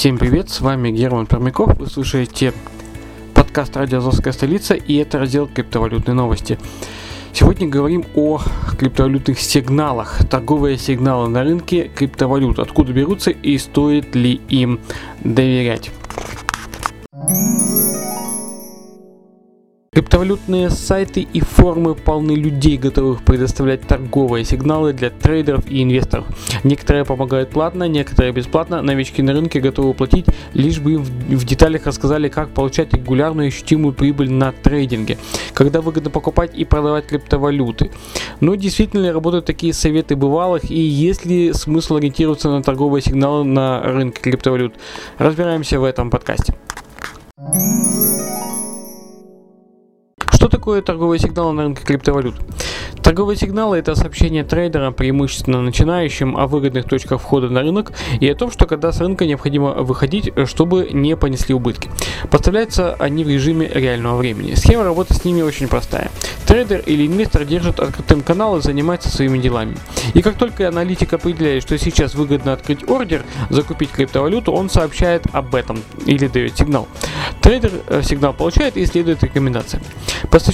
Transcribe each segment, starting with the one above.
Всем привет, с вами Герман Пермяков, вы слушаете подкаст «Радио Азовская столица» и это раздел «Криптовалютные новости». Сегодня говорим о криптовалютных сигналах, торговые сигналы на рынке криптовалют, откуда берутся и стоит ли им доверять. Криптовалютные сайты и форумы полны людей, готовых предоставлять торговые сигналы для трейдеров и инвесторов. Некоторые помогают платно, некоторые бесплатно. Новички на рынке готовы платить, лишь бы им в, деталях рассказали, как получать регулярную ощутимую прибыль на трейдинге, когда выгодно покупать и продавать криптовалюты. Но действительно ли работают такие советы бывалых и есть ли смысл ориентироваться на торговые сигналы на рынке криптовалют? Разбираемся в этом подкасте. Такое торговые сигналы на рынке криптовалют? Торговые сигналы – это сообщение трейдера, преимущественно начинающим, о выгодных точках входа на рынок и о том, что когда с рынка необходимо выходить, чтобы не понесли убытки. Поставляются они в режиме реального времени. Схема работы с ними очень простая. Трейдер или инвестор держит открытым канал и занимается своими делами. И как только аналитик определяет, что сейчас выгодно открыть ордер, закупить криптовалюту, он сообщает об этом или дает сигнал. Трейдер э, сигнал получает и следует рекомендациям.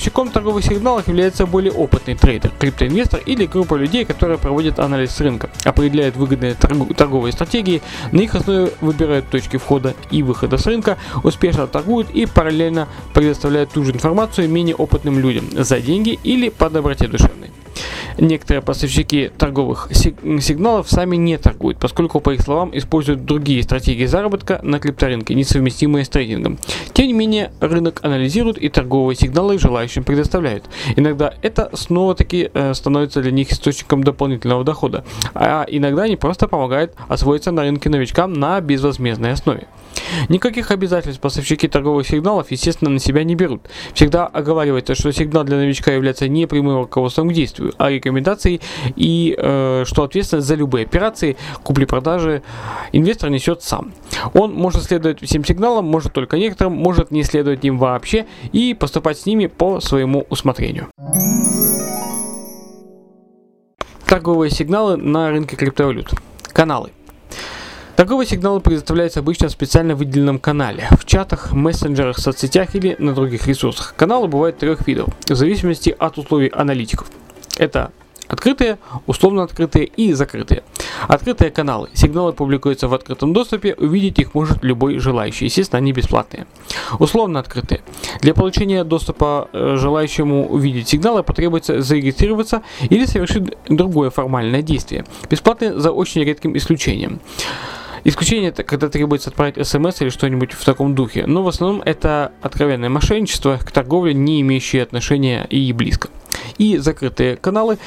Поставщиком торговых сигналов является более опытный трейдер, криптоинвестор или группа людей, которые проводят анализ рынка, определяют выгодные торгу- торговые стратегии, на их основе выбирают точки входа и выхода с рынка, успешно торгуют и параллельно предоставляют ту же информацию менее опытным людям за деньги или по доброте душевной. Некоторые поставщики торговых сигналов сами не торгуют, поскольку, по их словам, используют другие стратегии заработка на крипторынке, несовместимые с трейдингом. Тем не менее, рынок анализирует и торговые сигналы желающим предоставляют. Иногда это снова-таки э, становится для них источником дополнительного дохода, а иногда они просто помогают освоиться на рынке новичкам на безвозмездной основе. Никаких обязательств поставщики торговых сигналов, естественно, на себя не берут. Всегда оговаривается, что сигнал для новичка является не прямым руководством к действию, а рекомендацией и э, что ответственность за любые операции, купли-продажи инвестор несет сам. Он может следовать всем сигналам, может только некоторым, может не следовать им вообще и поступать с ними по своему усмотрению. Торговые сигналы на рынке криптовалют. Каналы. Торговые сигналы предоставляются обычно в специально выделенном канале, в чатах, мессенджерах, соцсетях или на других ресурсах. Каналы бывают трех видов, в зависимости от условий аналитиков. Это открытые, условно открытые и закрытые. Открытые каналы. Сигналы публикуются в открытом доступе, увидеть их может любой желающий. Естественно, они бесплатные. Условно открытые. Для получения доступа э, желающему увидеть сигналы потребуется зарегистрироваться или совершить другое формальное действие. Бесплатные за очень редким исключением. Исключение это когда требуется отправить смс или что-нибудь в таком духе, но в основном это откровенное мошенничество к торговле, не имеющее отношения и близко и закрытые каналы.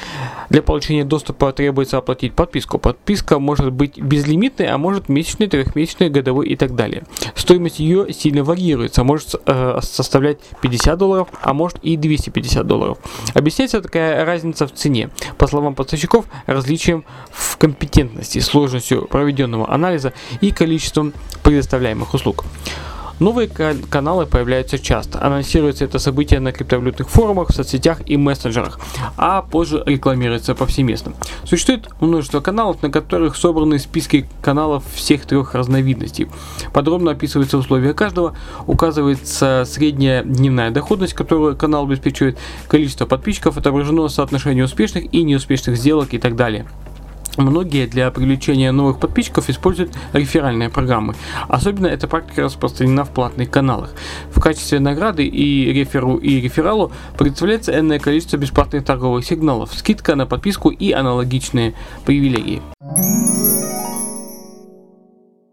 Для получения доступа требуется оплатить подписку. Подписка может быть безлимитной, а может месячной, трехмесячной, годовой и так далее. Стоимость ее сильно варьируется, может э, составлять 50 долларов, а может и 250 долларов. Объясняется такая разница в цене. По словам поставщиков, различием в компетентности, сложностью проведенного анализа и количеством предоставляемых услуг. Новые каналы появляются часто. Анонсируется это событие на криптовалютных форумах, в соцсетях и мессенджерах, а позже рекламируется повсеместно. Существует множество каналов, на которых собраны списки каналов всех трех разновидностей. Подробно описываются условия каждого, указывается средняя дневная доходность, которую канал обеспечивает, количество подписчиков, отображено соотношение успешных и неуспешных сделок и так далее. Многие для привлечения новых подписчиков используют реферальные программы. Особенно эта практика распространена в платных каналах. В качестве награды и реферу, и рефералу представляется энное количество бесплатных торговых сигналов, скидка на подписку и аналогичные привилегии.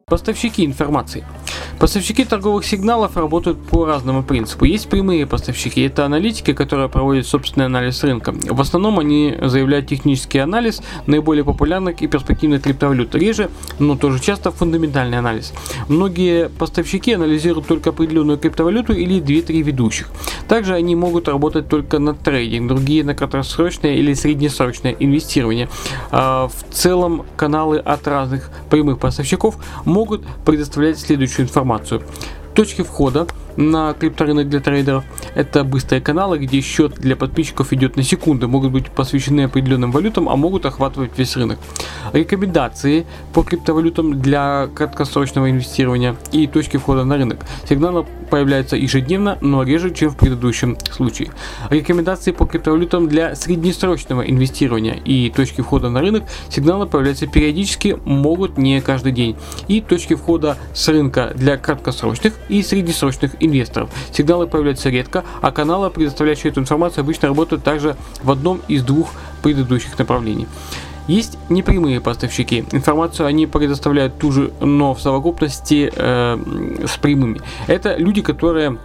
Поставщики информации. Поставщики торговых сигналов работают по разному принципу. Есть прямые поставщики, это аналитики, которые проводят собственный анализ рынка. В основном они заявляют технический анализ наиболее популярных и перспективных криптовалют. Реже, но тоже часто фундаментальный анализ. Многие поставщики анализируют только определенную криптовалюту или 2-3 ведущих. Также они могут работать только на трейдинг, другие на краткосрочное или среднесрочное инвестирование. А, в целом каналы от разных прямых поставщиков могут предоставлять следующую информацию. Точки входа на крипторынок для трейдеров. Это быстрые каналы, где счет для подписчиков идет на секунды, могут быть посвящены определенным валютам, а могут охватывать весь рынок. Рекомендации по криптовалютам для краткосрочного инвестирования и точки входа на рынок. Сигналы появляются ежедневно, но реже, чем в предыдущем случае. Рекомендации по криптовалютам для среднесрочного инвестирования и точки входа на рынок. Сигналы появляются периодически, могут не каждый день. И точки входа с рынка для краткосрочных и среднесрочных инвесторов. Сигналы появляются редко, а каналы, предоставляющие эту информацию, обычно работают также в одном из двух предыдущих направлений. Есть непрямые поставщики. Информацию они предоставляют ту же, но в совокупности э, с прямыми. Это люди, которые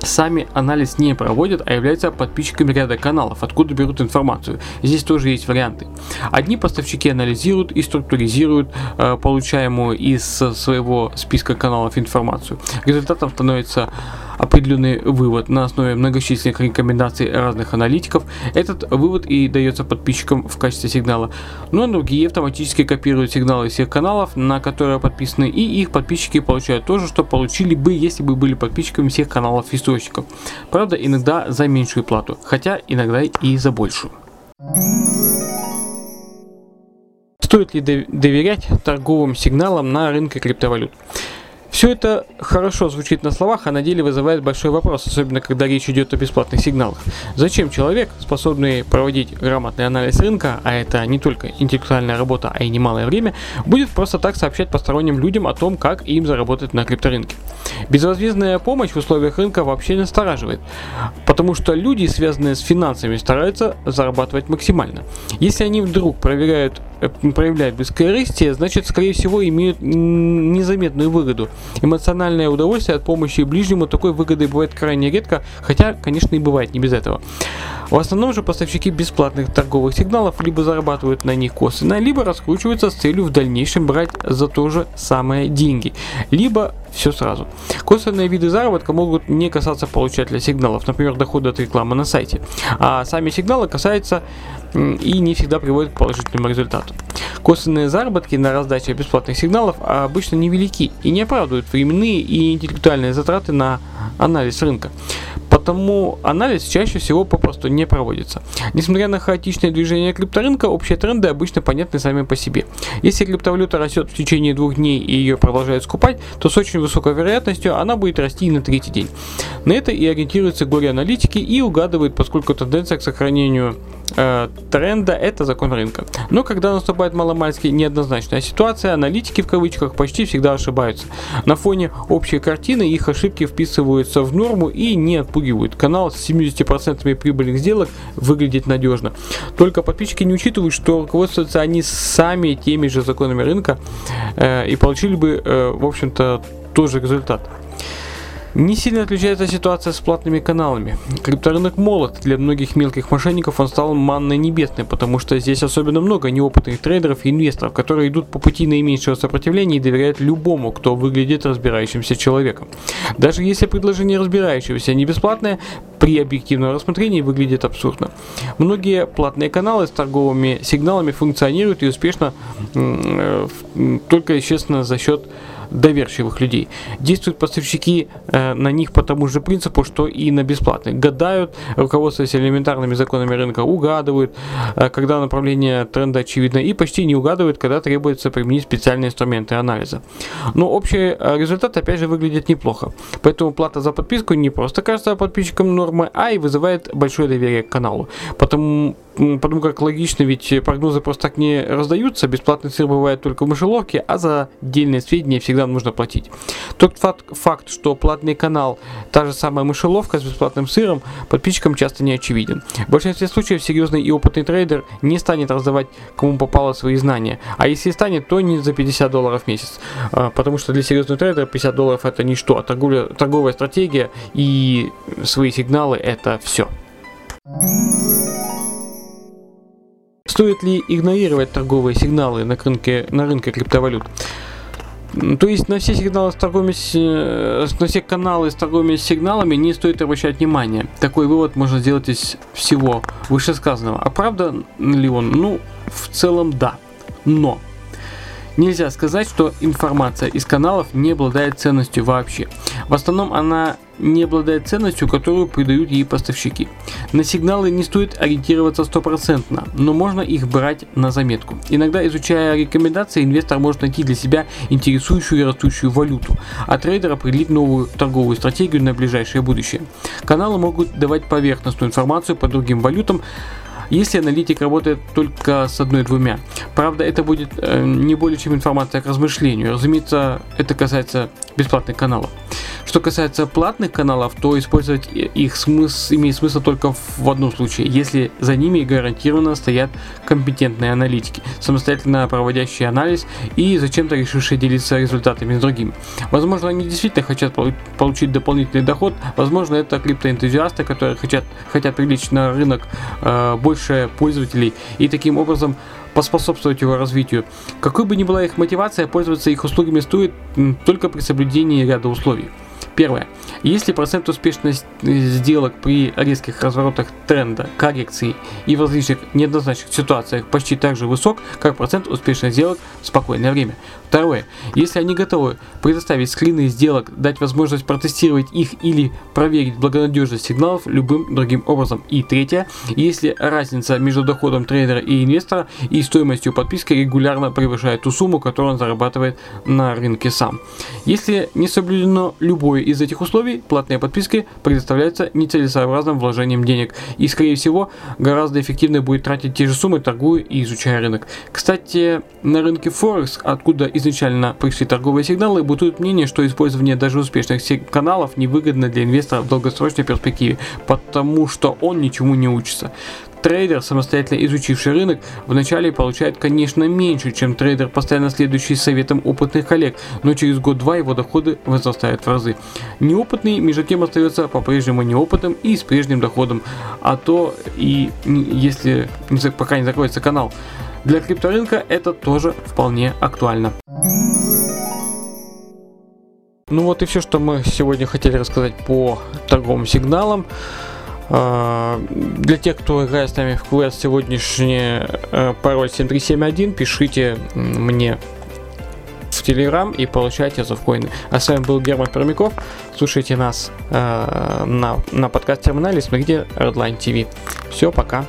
сами анализ не проводят, а являются подписчиками ряда каналов, откуда берут информацию. Здесь тоже есть варианты. Одни поставщики анализируют и структуризируют э, получаемую из своего списка каналов информацию. Результатом становится определенный вывод на основе многочисленных рекомендаций разных аналитиков. Этот вывод и дается подписчикам в качестве сигнала. Но другие автоматически копируют сигналы всех каналов, на которые подписаны, и их подписчики получают то же, что получили бы, если бы были подписчиками всех каналов источников. Правда, иногда за меньшую плату, хотя иногда и за большую. Стоит ли доверять торговым сигналам на рынке криптовалют? Все это хорошо звучит на словах, а на деле вызывает большой вопрос, особенно когда речь идет о бесплатных сигналах. Зачем человек, способный проводить грамотный анализ рынка, а это не только интеллектуальная работа, а и немалое время, будет просто так сообщать посторонним людям о том, как им заработать на крипторынке? Безвозмездная помощь в условиях рынка вообще настораживает, потому что люди, связанные с финансами, стараются зарабатывать максимально. Если они вдруг проверяют Э, проявляют бескорыстие, значит, скорее всего, имеют незаметную выгоду. Эмоциональное удовольствие от помощи ближнему такой выгоды бывает крайне редко, хотя, конечно, и бывает не без этого. В основном же поставщики бесплатных торговых сигналов либо зарабатывают на них косвенно, либо раскручиваются с целью в дальнейшем брать за то же самое деньги, либо все сразу. Косвенные виды заработка могут не касаться получателя сигналов, например, дохода от рекламы на сайте, а сами сигналы касаются и не всегда приводят к положительному результату. Косвенные заработки на раздаче бесплатных сигналов обычно невелики и не оправдывают временные и интеллектуальные затраты на анализ рынка. Потому анализ чаще всего попросту не проводится. Несмотря на хаотичное движение крипторынка, общие тренды обычно понятны сами по себе. Если криптовалюта растет в течение двух дней и ее продолжают скупать, то с очень высокой вероятностью она будет расти и на третий день. На это и ориентируются горе-аналитики и угадывают, поскольку тенденция к сохранению э, тренда – это закон рынка. Но когда наступает маломальски неоднозначная ситуация, аналитики в кавычках почти всегда ошибаются. На фоне общей картины их ошибки вписываются в норму и не отпугивают. Канал с 70% прибыльных сделок выглядит надежно. Только подписчики не учитывают, что руководствуются они сами теми же законами рынка э, и получили бы, э, в общем-то, тот же результат. Не сильно отличается ситуация с платными каналами. Крипторынок молод, для многих мелких мошенников он стал манной небесной, потому что здесь особенно много неопытных трейдеров и инвесторов, которые идут по пути наименьшего сопротивления и доверяют любому, кто выглядит разбирающимся человеком. Даже если предложение разбирающегося не бесплатное, при объективном рассмотрении выглядит абсурдно. Многие платные каналы с торговыми сигналами функционируют и успешно э, только, естественно, за счет доверчивых людей. Действуют поставщики э, на них по тому же принципу, что и на бесплатных. Гадают, руководствуясь элементарными законами рынка, угадывают, э, когда направление тренда очевидно, и почти не угадывают, когда требуется применить специальные инструменты анализа. Но общий э, результат, опять же, выглядит неплохо. Поэтому плата за подписку не просто кажется подписчикам нормы, а и вызывает большое доверие к каналу. Потому потому как логично, ведь прогнозы просто так не раздаются, бесплатный сыр бывает только в мышеловке, а за отдельные сведения всегда нужно платить. Тот факт, факт, что платный канал, та же самая мышеловка с бесплатным сыром, подписчикам часто не очевиден. В большинстве случаев серьезный и опытный трейдер не станет раздавать кому попало свои знания, а если станет, то не за 50 долларов в месяц, а, потому что для серьезного трейдера 50 долларов это ничто, а торговля, торговая стратегия и свои сигналы это все. Стоит ли игнорировать торговые сигналы на рынке, на рынке криптовалют? То есть на все сигналы с торговыми, э, на все каналы с торговыми сигналами не стоит обращать внимание. Такой вывод можно сделать из всего вышесказанного. А правда ли он? Ну, в целом да. Но Нельзя сказать, что информация из каналов не обладает ценностью вообще. В основном она не обладает ценностью, которую придают ей поставщики. На сигналы не стоит ориентироваться стопроцентно, но можно их брать на заметку. Иногда, изучая рекомендации, инвестор может найти для себя интересующую и растущую валюту, а трейдер определить новую торговую стратегию на ближайшее будущее. Каналы могут давать поверхностную информацию по другим валютам, если аналитик работает только с одной-двумя. Правда, это будет э, не более чем информация к размышлению. Разумеется, это касается бесплатных каналов. Что касается платных каналов, то использовать их смысл, имеет смысл только в одном случае, если за ними гарантированно стоят компетентные аналитики, самостоятельно проводящие анализ и зачем-то решившие делиться результатами с другими. Возможно, они действительно хотят получить дополнительный доход, возможно, это криптоэнтузиасты, которые хотят, хотят привлечь на рынок э, больше пользователей и таким образом поспособствовать его развитию. Какой бы ни была их мотивация, пользоваться их услугами стоит только при соблюдении ряда условий. Первое. Если процент успешности сделок при резких разворотах тренда, коррекции и различных неоднозначных ситуациях почти так же высок, как процент успешных сделок в спокойное время. Второе. Если они готовы предоставить скрины сделок, дать возможность протестировать их или проверить благонадежность сигналов любым другим образом. И третье. Если разница между доходом трейдера и инвестора и стоимостью подписки регулярно превышает ту сумму, которую он зарабатывает на рынке сам. Если не соблюдено любое из этих условий платные подписки предоставляются нецелесообразным вложением денег и, скорее всего, гораздо эффективнее будет тратить те же суммы, торгуя и изучая рынок. Кстати, на рынке Форекс, откуда изначально пришли торговые сигналы, бытует мнение, что использование даже успешных каналов невыгодно для инвестора в долгосрочной перспективе, потому что он ничему не учится. Трейдер, самостоятельно изучивший рынок, вначале получает, конечно, меньше, чем трейдер, постоянно следующий советам опытных коллег, но через год-два его доходы возрастают в разы. Неопытный, между тем, остается по-прежнему неопытным и с прежним доходом, а то и если пока не закроется канал. Для крипторынка это тоже вполне актуально. Ну вот и все, что мы сегодня хотели рассказать по торговым сигналам. А, для тех, кто играет с нами в квест, сегодняшний э, пароль 7371, пишите мне в Телеграм и получайте завкоины. А с вами был Герман Пермяков. Слушайте нас э, на, на подкаст-терминале, смотрите Redline TV. Все, пока.